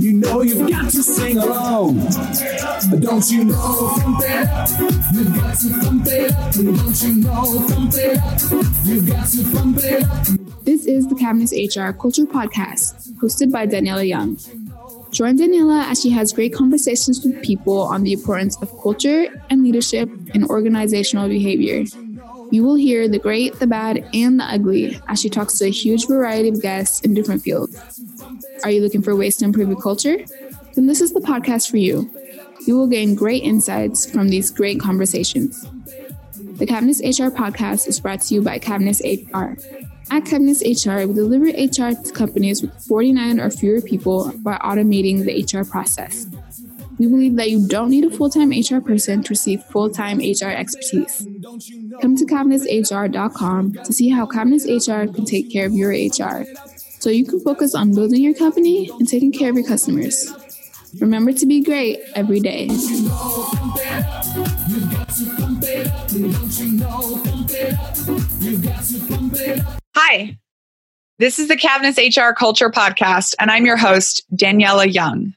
You know you've got to sing along. Don't you know? Thump it up. You've got to thump it up. Don't you know? Thump it up. You've got to thump it up. This is the Cavness HR Culture Podcast, hosted by Daniela Young. Join Daniela as she has great conversations with people on the importance of culture and leadership and organizational behavior. You will hear the great, the bad, and the ugly as she talks to a huge variety of guests in different fields. Are you looking for ways to improve your culture? Then this is the podcast for you. You will gain great insights from these great conversations. The Cavness HR podcast is brought to you by Cavness HR. At Cavness HR, we deliver HR to companies with 49 or fewer people by automating the HR process. We believe that you don't need a full time HR person to receive full time HR expertise. Come to CavnessHR.com to see how Cavness HR can take care of your HR so you can focus on building your company and taking care of your customers. Remember to be great every day. Hi, this is the Cavness HR Culture Podcast, and I'm your host, Daniela Young.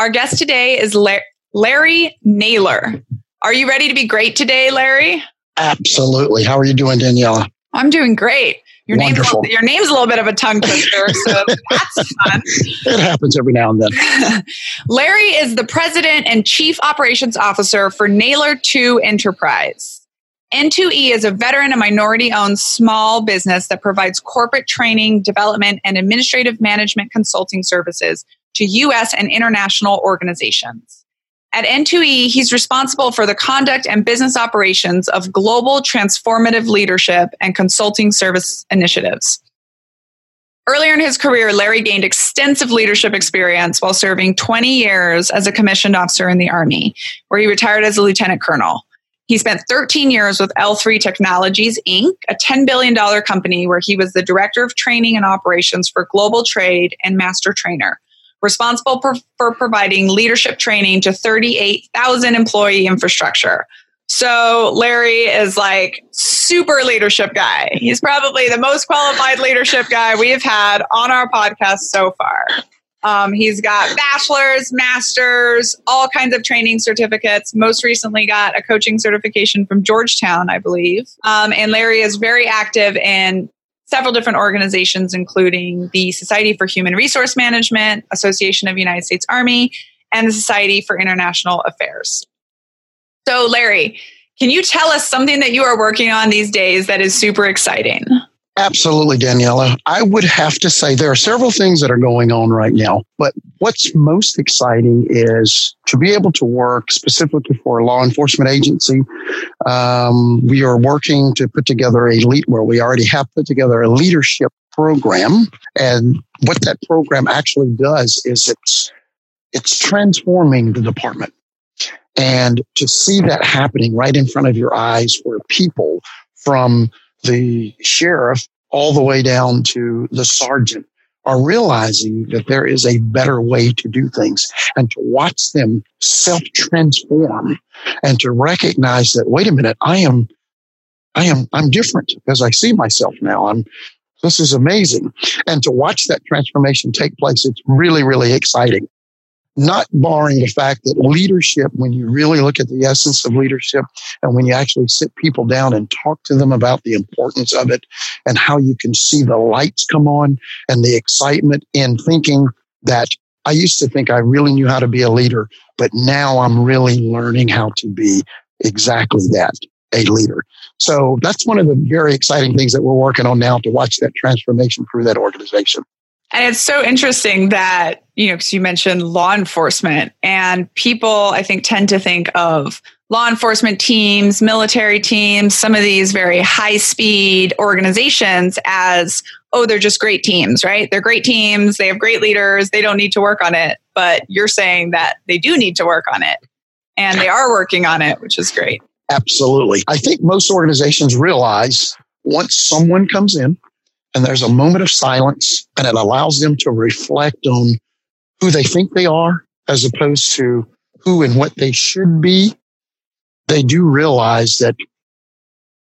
Our guest today is La- Larry Naylor. Are you ready to be great today, Larry? Absolutely. How are you doing, Daniela? I'm doing great. Your name's, a Wonderful. little, your name's a little bit of a tongue twister, so that's fun. It happens every now and then. Larry is the president and chief operations officer for Naylor 2 Enterprise. N2E is a veteran and minority owned small business that provides corporate training, development, and administrative management consulting services to U.S. and international organizations. At N2E, he's responsible for the conduct and business operations of global transformative leadership and consulting service initiatives. Earlier in his career, Larry gained extensive leadership experience while serving 20 years as a commissioned officer in the Army, where he retired as a lieutenant colonel. He spent 13 years with L3 Technologies, Inc., a $10 billion company where he was the director of training and operations for global trade and master trainer, responsible for, for providing leadership training to 38,000 employee infrastructure. So Larry is like super leadership guy. He's probably the most qualified leadership guy we have had on our podcast so far. Um, he's got bachelor's, master's, all kinds of training certificates. Most recently, got a coaching certification from Georgetown, I believe. Um, and Larry is very active in several different organizations, including the Society for Human Resource Management, Association of United States Army, and the Society for International Affairs. So, Larry, can you tell us something that you are working on these days that is super exciting? Absolutely, Daniela. I would have to say there are several things that are going on right now, but what's most exciting is to be able to work specifically for a law enforcement agency. Um, we are working to put together a lead, well, we already have put together a leadership program. And what that program actually does is it's, it's transforming the department. And to see that happening right in front of your eyes where people from the sheriff all the way down to the sergeant are realizing that there is a better way to do things and to watch them self transform and to recognize that, wait a minute, I am, I am, I'm different because I see myself now. I'm, this is amazing. And to watch that transformation take place, it's really, really exciting not barring the fact that leadership, when you really look at the essence of leadership and when you actually sit people down and talk to them about the importance of it and how you can see the lights come on and the excitement in thinking that I used to think I really knew how to be a leader, but now I'm really learning how to be exactly that, a leader. So that's one of the very exciting things that we're working on now to watch that transformation through that organization. And it's so interesting that, you know, because you mentioned law enforcement and people, I think, tend to think of law enforcement teams, military teams, some of these very high speed organizations as, oh, they're just great teams, right? They're great teams. They have great leaders. They don't need to work on it. But you're saying that they do need to work on it and they are working on it, which is great. Absolutely. I think most organizations realize once someone comes in and there's a moment of silence and it allows them to reflect on who they think they are as opposed to who and what they should be, they do realize that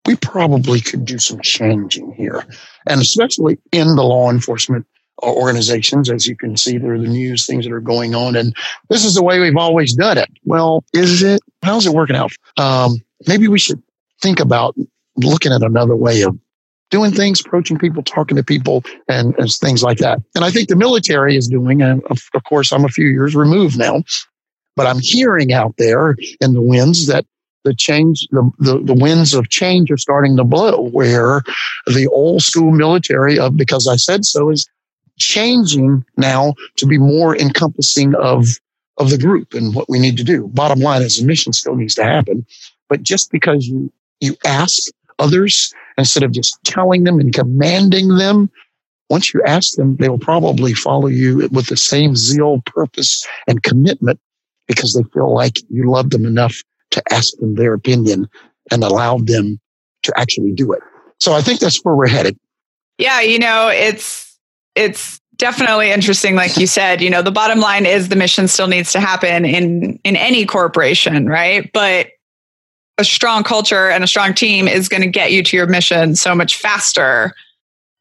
we probably could do some changing here. And especially in the law enforcement organizations, as you can see through the news, things that are going on. And this is the way we've always done it. Well, is it? How's it working out? Um, maybe we should think about looking at another way of doing things, approaching people, talking to people, and, and things like that. And I think the military is doing, and of, of course, I'm a few years removed now, but I'm hearing out there in the winds that the change, the, the, the winds of change are starting to blow where the old school military of because I said so is changing now to be more encompassing of, of the group and what we need to do. Bottom line is the mission still needs to happen. But just because you, you ask others instead of just telling them and commanding them, once you ask them, they will probably follow you with the same zeal, purpose, and commitment because they feel like you love them enough to ask them their opinion and allow them to actually do it. So I think that's where we're headed. Yeah, you know, it's it's definitely interesting like you said, you know, the bottom line is the mission still needs to happen in in any corporation, right? But a strong culture and a strong team is going to get you to your mission so much faster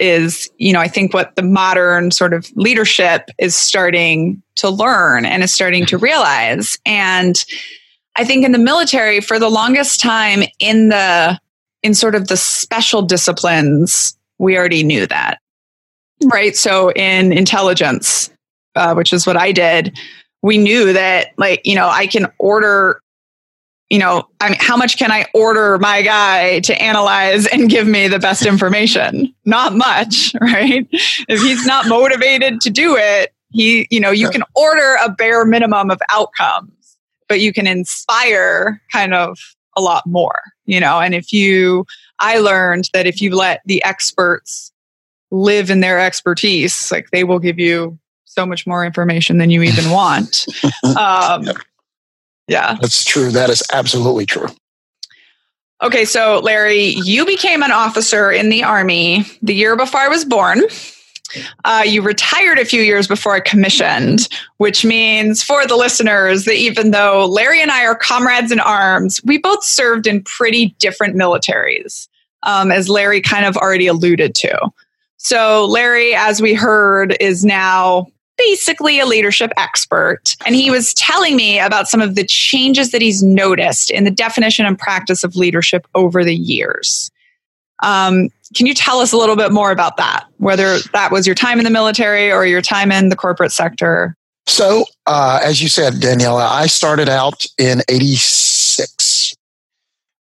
is you know i think what the modern sort of leadership is starting to learn and is starting to realize. And i think in the military for the longest time in the in sort of the special disciplines we already knew that right? So in intelligence uh, which is what i did we knew that like you know i can order you know, I mean, how much can I order my guy to analyze and give me the best information? Not much, right? If he's not motivated to do it, he, you know, you can order a bare minimum of outcomes, but you can inspire kind of a lot more, you know, and if you, I learned that if you let the experts live in their expertise, like they will give you so much more information than you even want. Um. Yeah. That's true. That is absolutely true. Okay, so Larry, you became an officer in the Army the year before I was born. Uh, you retired a few years before I commissioned, which means for the listeners that even though Larry and I are comrades in arms, we both served in pretty different militaries, um, as Larry kind of already alluded to. So, Larry, as we heard, is now basically a leadership expert. And he was telling me about some of the changes that he's noticed in the definition and practice of leadership over the years. Um, can you tell us a little bit more about that? Whether that was your time in the military or your time in the corporate sector? So, uh, as you said, Daniela, I started out in 86.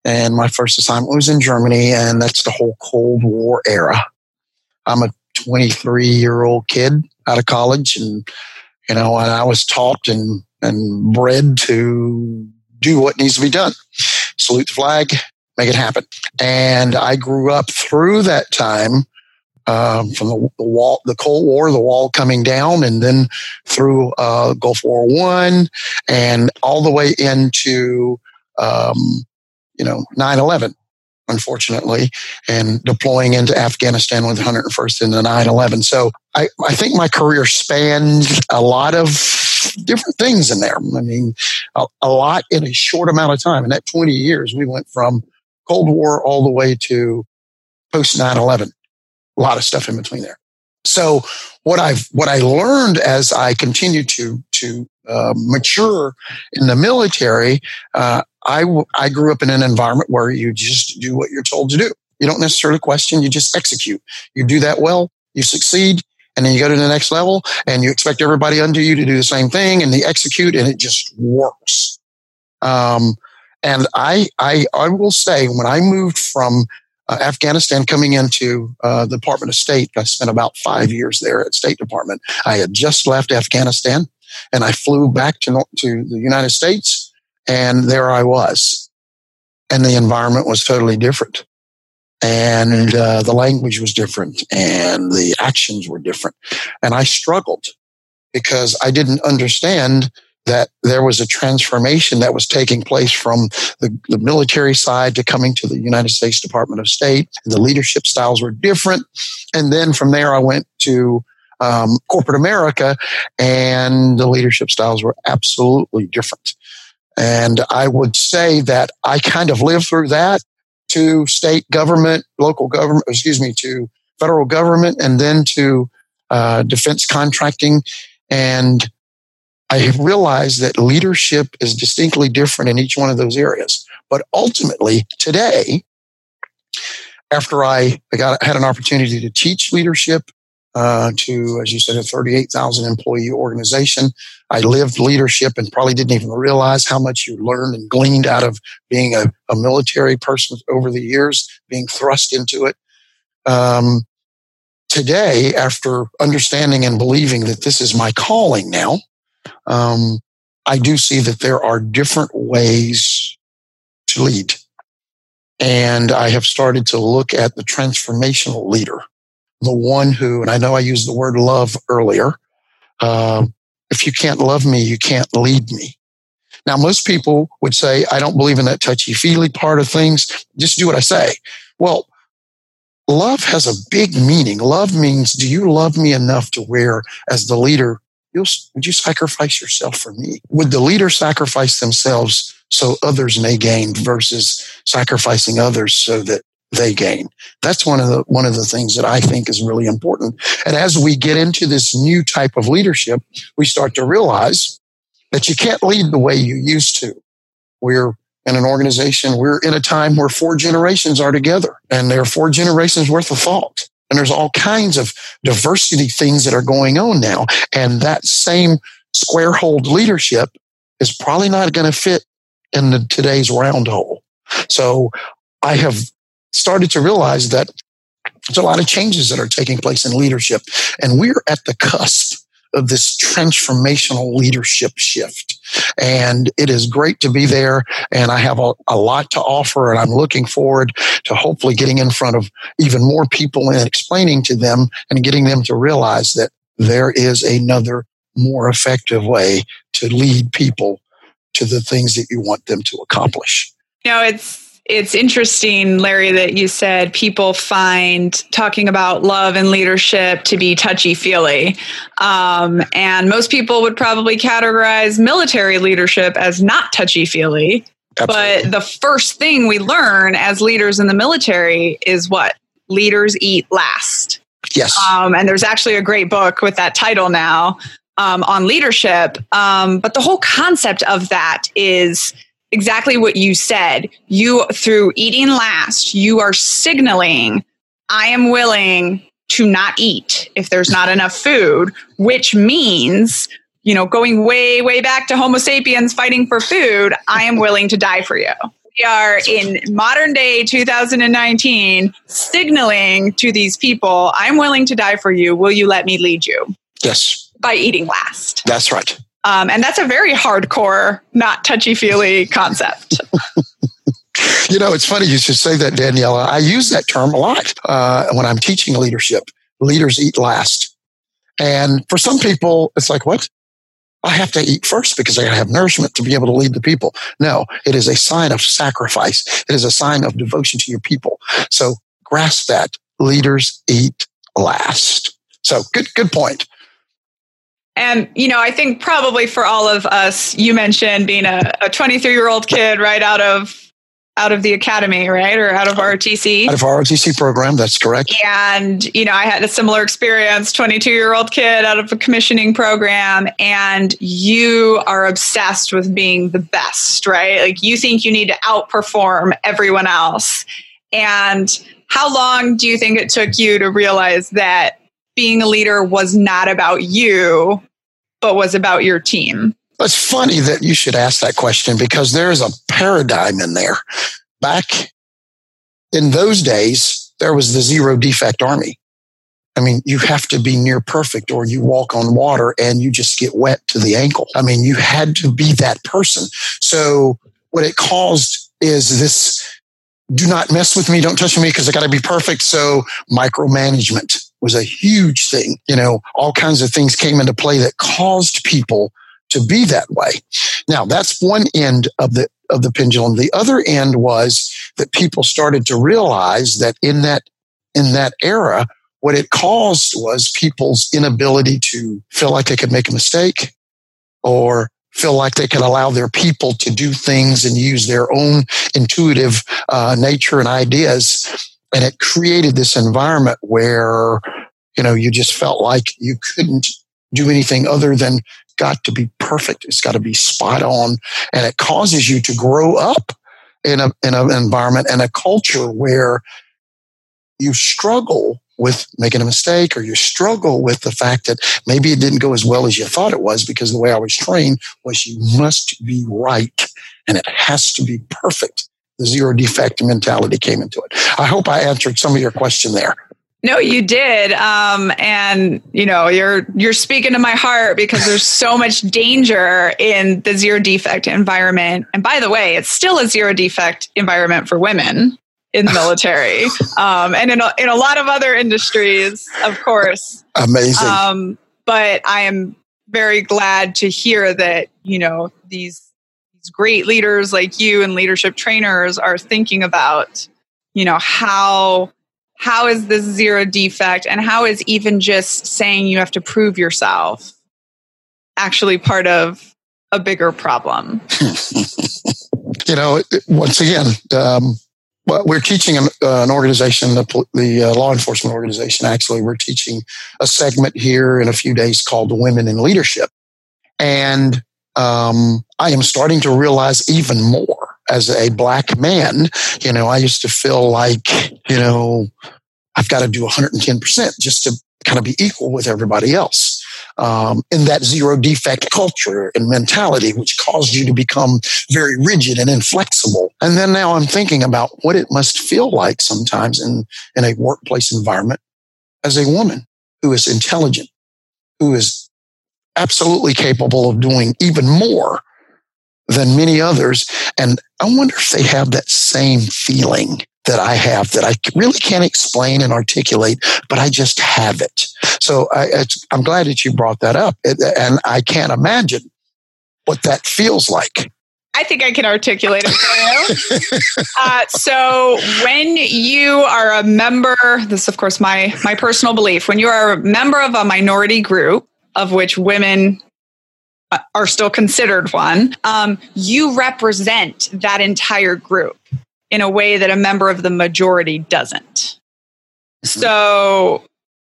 And my first assignment was in Germany, and that's the whole Cold War era. I'm a 23 year old kid out of college and you know and i was taught and and bred to do what needs to be done. Salute the flag make it happen. And i grew up through that time um, from the, the, wall the cold war the wall coming down and then through uh, gulf war one and all the way into um, you know 9-11 unfortunately, and deploying into Afghanistan with 101st in the 9/11. So I, I think my career spanned a lot of different things in there. I mean, a, a lot in a short amount of time. In that 20 years, we went from Cold War all the way to post 9/11. A lot of stuff in between there. So what I've what I learned as I continued to to uh, mature in the military, uh, I, I grew up in an environment where you just do what you're told to do. You don't necessarily question, you just execute. You do that well, you succeed, and then you go to the next level and you expect everybody under you to do the same thing and they execute and it just works. Um, and I, I, I will say when I moved from uh, Afghanistan coming into uh, the Department of State, I spent about five years there at State Department. I had just left Afghanistan and I flew back to, to the United States and there I was. And the environment was totally different. And uh, the language was different and the actions were different. And I struggled because I didn't understand that there was a transformation that was taking place from the, the, military side to coming to the United States Department of State. The leadership styles were different. And then from there, I went to um, corporate America, and the leadership styles were absolutely different. And I would say that I kind of lived through that to state government, local government, excuse me, to federal government, and then to uh, defense contracting. And I realized that leadership is distinctly different in each one of those areas. But ultimately, today, after I, got had an opportunity to teach leadership uh, to, as you said, a 38,000 employee organization. I lived leadership and probably didn't even realize how much you learned and gleaned out of being a, a military person over the years, being thrust into it. Um, today, after understanding and believing that this is my calling now, um, I do see that there are different ways to lead. And I have started to look at the transformational leader the one who, and I know I used the word love earlier. Uh, if you can't love me, you can't lead me. Now, most people would say, I don't believe in that touchy feely part of things. Just do what I say. Well, love has a big meaning. Love means, do you love me enough to where, as the leader, would you sacrifice yourself for me? Would the leader sacrifice themselves so others may gain versus sacrificing others so that they gain. That's one of the one of the things that I think is really important. And as we get into this new type of leadership, we start to realize that you can't lead the way you used to. We're in an organization, we're in a time where four generations are together and there are four generations worth of thought. And there's all kinds of diversity things that are going on now. And that same square hold leadership is probably not going to fit in the, today's round hole. So I have started to realize that there's a lot of changes that are taking place in leadership. And we're at the cusp of this transformational leadership shift. And it is great to be there. And I have a, a, lot to offer. And I'm looking forward to hopefully getting in front of even more people and explaining to them and getting them to realize that there is another more effective way to lead people to the things that you want them to accomplish. You know, it's it's interesting, Larry, that you said people find talking about love and leadership to be touchy feely. Um, and most people would probably categorize military leadership as not touchy feely. But the first thing we learn as leaders in the military is what? Leaders eat last. Yes. Um, and there's actually a great book with that title now um, on leadership. Um, but the whole concept of that is exactly what you said. You, through eating last, you are signaling, I am willing to not eat if there's not enough food, which means, you know, going way, way back to Homo sapiens fighting for food, I am willing to die for you. We are in modern day 2019 signaling to these people, I'm willing to die for you. Will you let me lead you? Yes. By eating last. That's right. Um, and that's a very hardcore, not touchy feely concept. you know, it's funny you should say that, Daniela. I use that term a lot uh, when I'm teaching leadership. Leaders eat last. And for some people, it's like, what? I have to eat first because I have nourishment to be able to lead the people. No, it is a sign of sacrifice. It is a sign of devotion to your people. So grasp that. Leaders eat last. So good, good point. And, you know, I think probably for all of us, you mentioned being a 23 year old kid right out of out of the academy, right? Or out of ROTC. Out of ROTC program, that's correct. And, you know, I had a similar experience, 22 year old kid out of a commissioning program, and you are obsessed with being the best, right? Like you think you need to outperform everyone else. And how long do you think it took you to realize that being a leader was not about you, but was about your team? It's funny that you should ask that question because there's a paradigm in there. Back in those days, there was the zero defect army. I mean, you have to be near perfect or you walk on water and you just get wet to the ankle. I mean, you had to be that person. So what it caused is this do not mess with me. Don't touch me because I got to be perfect. So micromanagement was a huge thing. You know, all kinds of things came into play that caused people to be that way. Now that's one end of the, of the pendulum. The other end was that people started to realize that in that, in that era, what it caused was people's inability to feel like they could make a mistake or feel like they could allow their people to do things and use their own intuitive uh, nature and ideas and it created this environment where you know, you just felt like you couldn't do anything other than got to be perfect. It's got to be spot on. And it causes you to grow up in a, in an environment and a culture where you struggle with making a mistake or you struggle with the fact that maybe it didn't go as well as you thought it was because the way I was trained was you must be right and it has to be perfect. The zero defect mentality came into it. I hope I answered some of your question there. No, you did. Um, and you know, you're you're speaking to my heart because there's so much danger in the zero defect environment. And by the way, it's still a zero defect environment for women in the military um, and in a, in a lot of other industries, of course. Amazing. Um, but I am very glad to hear that you know these these great leaders like you and leadership trainers are thinking about you know how how is this zero defect and how is even just saying you have to prove yourself actually part of a bigger problem you know once again um, we're teaching an, uh, an organization, the, the uh, law enforcement organization, actually, we're teaching a segment here in a few days called Women in Leadership. And um, I am starting to realize even more as a black man. You know, I used to feel like, you know, I've got to do 110% just to kind of be equal with everybody else um, in that zero defect culture and mentality, which caused you to become very rigid and inflexible. And then now I'm thinking about what it must feel like sometimes in, in a workplace environment as a woman who is intelligent, who is absolutely capable of doing even more than many others. And I wonder if they have that same feeling that I have that I really can't explain and articulate, but I just have it. So I, am glad that you brought that up. And I can't imagine what that feels like. I think I can articulate it for you. uh, so when you are a member, this is of course my my personal belief, when you are a member of a minority group of which women uh, are still considered one, um, you represent that entire group in a way that a member of the majority doesn't. Mm-hmm. So,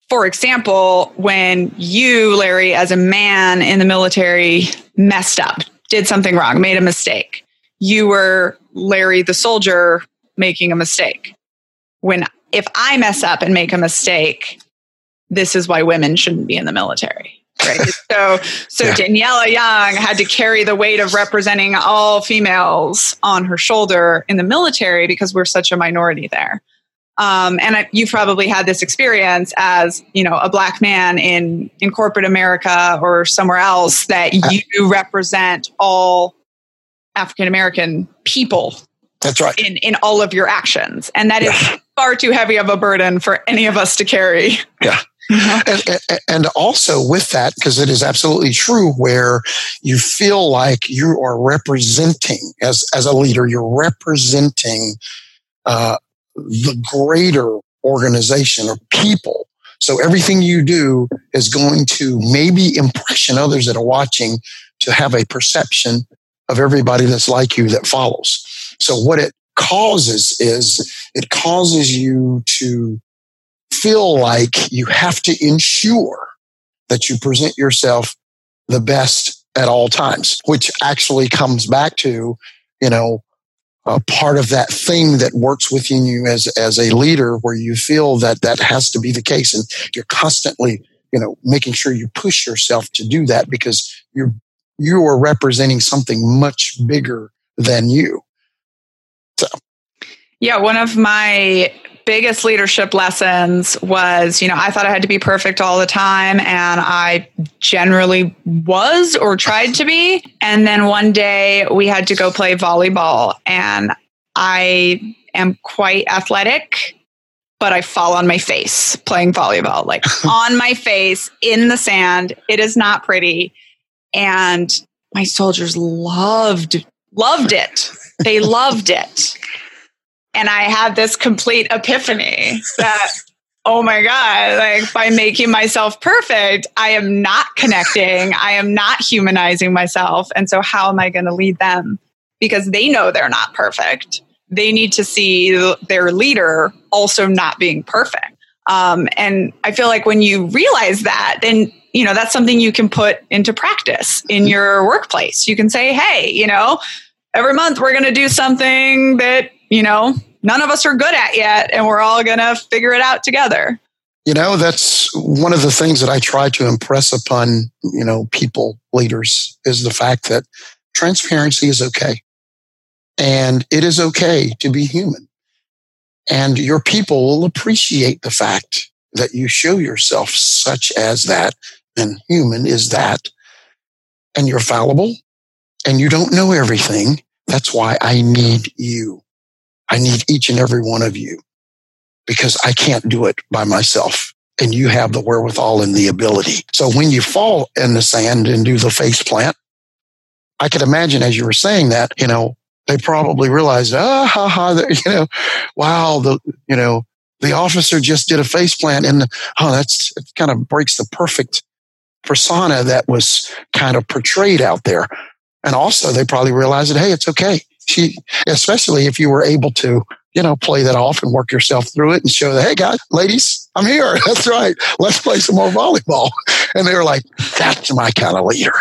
for example, when you, Larry, as a man in the military, messed up, did something wrong, made a mistake, you were Larry the soldier making a mistake. When if I mess up and make a mistake, this is why women shouldn't be in the military. Right. so so yeah. Daniela Young had to carry the weight of representing all females on her shoulder in the military because we're such a minority there. Um, and I, you've probably had this experience as you know a black man in in corporate America or somewhere else that you represent all African American people. That's right. In in all of your actions, and that yeah. is far too heavy of a burden for any of us to carry. Yeah. and, and, and, also with that, because it is absolutely true, where you feel like you are representing as as a leader, you're representing uh, the greater organization or people. So everything you do is going to maybe impression others that are watching to have a perception of everybody that's like you that follows. So what it causes is it causes you to feel like you have to ensure that you present yourself the best at all times, which actually comes back to, you know, a part of that thing that works within you as, as a leader where you feel that that has to be the case. And you're constantly, you know, making sure you push yourself to do that because you're, you are representing something much bigger than you. So. Yeah, one of my biggest leadership lessons was, you know, I thought I had to be perfect all the time, and I generally was or tried to be. And then one day we had to go play volleyball, and I am quite athletic, but I fall on my face playing volleyball, like on my face in the sand. It is not pretty. And my soldiers loved loved it. They loved it. And I had this complete epiphany that, oh my God, like by making myself perfect, I am not connecting. I am not humanizing myself. And so, how am I going to lead them? Because they know they're not perfect. They need to see their leader also not being perfect. Um, and I feel like when you realize that, then you know that's something you can put into practice in mm-hmm. your workplace. You can say, "Hey, you know, every month we're going to do something that you know none of us are good at yet, and we're all going to figure it out together." You know, that's one of the things that I try to impress upon you know people leaders is the fact that transparency is okay, and it is okay to be human and your people will appreciate the fact that you show yourself such as that and human is that. And you're fallible and you don't know everything. That's why I need you. I need each and every one of you because I can't do it by myself. And you have the wherewithal and the ability. So when you fall in the sand and do the face plant, I could imagine as you were saying that, you know, they probably realized, ah, ha, ha, you know, wow, the, you know, the officer just did a face plant and, oh, that's, it kind of breaks the perfect persona that was kind of portrayed out there. And also they probably realized that, hey, it's okay. She, especially if you were able to, you know, play that off and work yourself through it and show that, hey guys, ladies, I'm here. That's right. Let's play some more volleyball. And they were like, that's my kind of leader.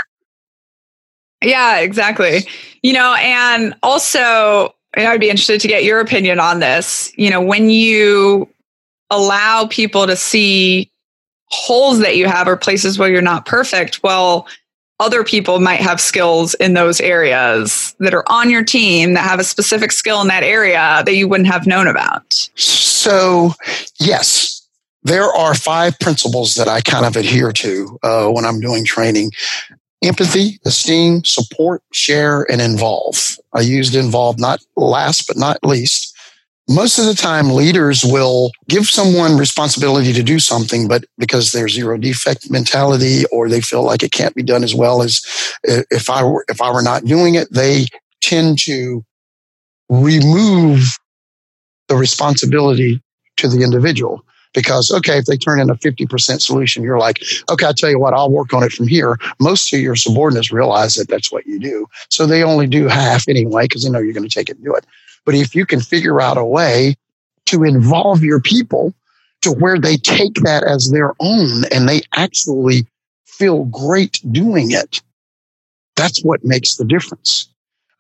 Yeah, exactly. You know, and also, I'd be interested to get your opinion on this. You know, when you allow people to see holes that you have or places where you're not perfect, well, other people might have skills in those areas that are on your team that have a specific skill in that area that you wouldn't have known about. So, yes, there are five principles that I kind of adhere to uh, when I'm doing training empathy, esteem, support, share, and involve. I used involve not last, but not least. Most of the time, leaders will give someone responsibility to do something, but because there's zero defect mentality or they feel like it can't be done as well as if I were, if I were not doing it, they tend to remove the responsibility to the individual because, okay, if they turn in a 50% solution, you're like, okay, I'll tell you what, I'll work on it from here. Most of your subordinates realize that that's what you do. So they only do half anyway because they know you're going to take it and do it. But if you can figure out a way to involve your people to where they take that as their own and they actually feel great doing it, that's what makes the difference.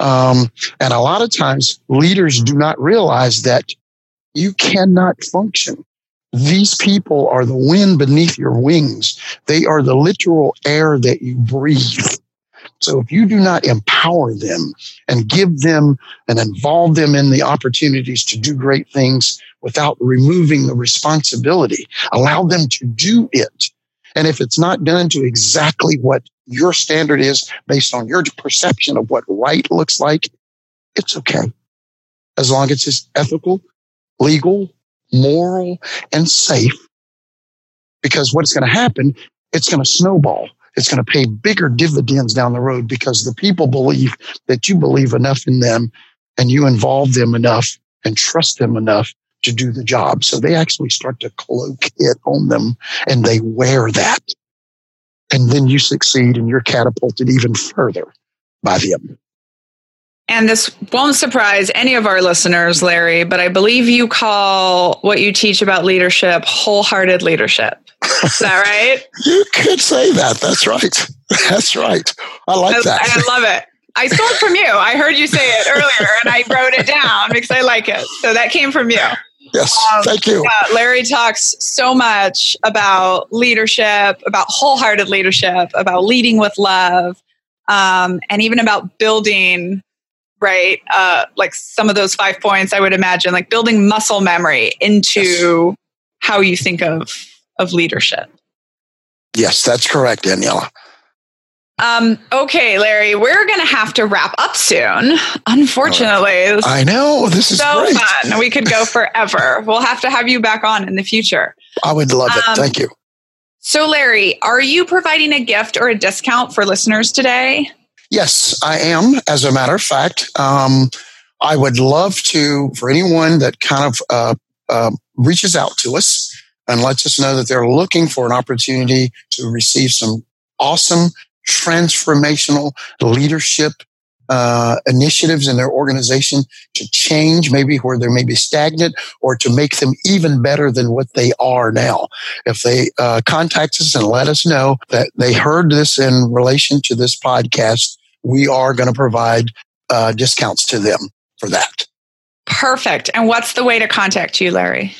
Um, and a lot of times leaders do not realize that you cannot function these people are the wind beneath your wings. They are the literal air that you breathe. So if you do not empower them and give them and involve them in the opportunities to do great things without removing the responsibility, allow them to do it. And if it's not done to exactly what your standard is based on your perception of what right looks like, it's okay. As long as it's ethical, legal, moral, and safe. Because what's going to happen, it's going to snowball. It's going to pay bigger dividends down the road because the people believe that you believe enough in them and you involve them enough and trust them enough to do the job. So they actually start to cloak it on them and they wear that. And then you succeed and you're catapulted even further by them. And this won't surprise any of our listeners, Larry, but I believe you call what you teach about leadership wholehearted leadership. Is that right? you could say that. That's right. That's right. I like I, that. I love it. I stole it from you. I heard you say it earlier and I wrote it down because I like it. So that came from you. Yes, um, thank you. Yeah, Larry talks so much about leadership, about wholehearted leadership, about leading with love, um, and even about building right? Uh, like some of those five points, I would imagine, like building muscle memory into yes. how you think of of leadership. Yes, that's correct, Daniela. Um, okay, Larry, we're going to have to wrap up soon. Unfortunately, right. I know this is so great. fun. We could go forever. we'll have to have you back on in the future. I would love it. Um, Thank you. So, Larry, are you providing a gift or a discount for listeners today? Yes, I am. As a matter of fact, um, I would love to, for anyone that kind of uh, uh, reaches out to us and lets us know that they're looking for an opportunity to receive some awesome, transformational leadership uh, initiatives in their organization to change maybe where they may be stagnant or to make them even better than what they are now. If they uh, contact us and let us know that they heard this in relation to this podcast, we are going to provide uh, discounts to them for that. Perfect. And what's the way to contact you, Larry?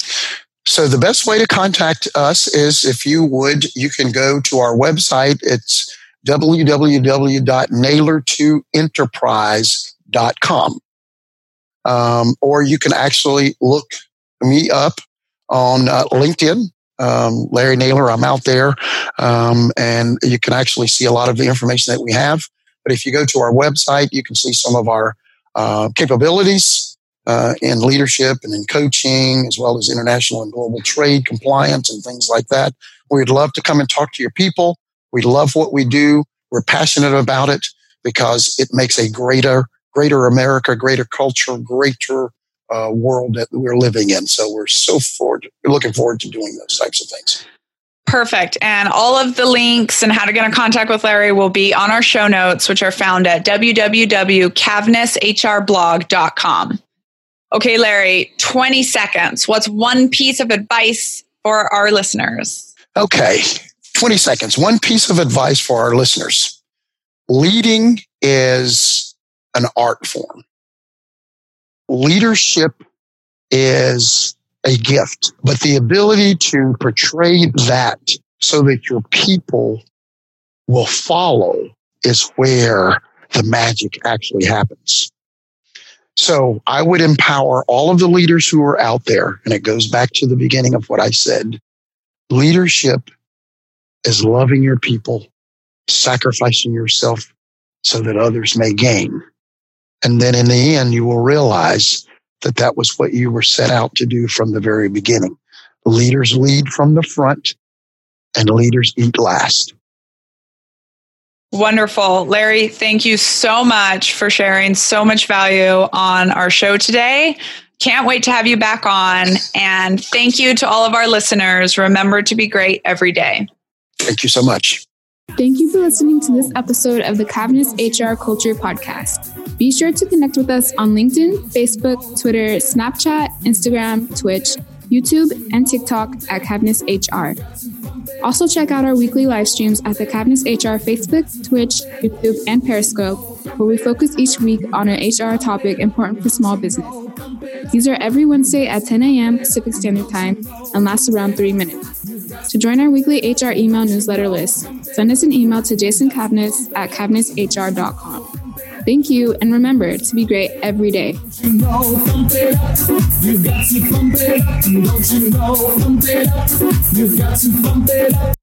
So the best way to contact us is if you would, you can go to our website. It's www.naylor2enterprise.com. Um, or you can actually look me up on uh, LinkedIn. Um, Larry Naylor, I'm out there. Um, and you can actually see a lot of the information that we have. But if you go to our website, you can see some of our uh, capabilities uh, in leadership and in coaching, as well as international and global trade compliance and things like that. We'd love to come and talk to your people. We love what we do. We're passionate about it because it makes a greater, greater America, greater culture, greater uh, world that we're living in. So we're so forward, we're looking forward to doing those types of things. Perfect. And all of the links and how to get in contact with Larry will be on our show notes, which are found at www.cavnesshrblog.com. Okay, Larry, 20 seconds. What's one piece of advice for our listeners? Okay, 20 seconds. One piece of advice for our listeners. Leading is an art form. Leadership is a gift, but the ability to portray that so that your people will follow is where the magic actually happens. So I would empower all of the leaders who are out there. And it goes back to the beginning of what I said. Leadership is loving your people, sacrificing yourself so that others may gain. And then in the end, you will realize that that was what you were set out to do from the very beginning. Leaders lead from the front and leaders eat last. Wonderful. Larry, thank you so much for sharing so much value on our show today. Can't wait to have you back on. And thank you to all of our listeners. Remember to be great every day. Thank you so much. Thank you for listening to this episode of the Cavness HR Culture Podcast. Be sure to connect with us on LinkedIn, Facebook, Twitter, Snapchat, Instagram, Twitch, YouTube, and TikTok at Cavness HR. Also, check out our weekly live streams at the Cavness HR Facebook, Twitch, YouTube, and Periscope, where we focus each week on an HR topic important for small business. These are every Wednesday at 10 a.m. Pacific Standard Time and last around three minutes. To join our weekly HR email newsletter list, send us an email to Jason Cavness at cavnesshr.com. Thank you, and remember to be great every day. You've got to pump it up. Don't you know, pump it up. You've got to pump it up.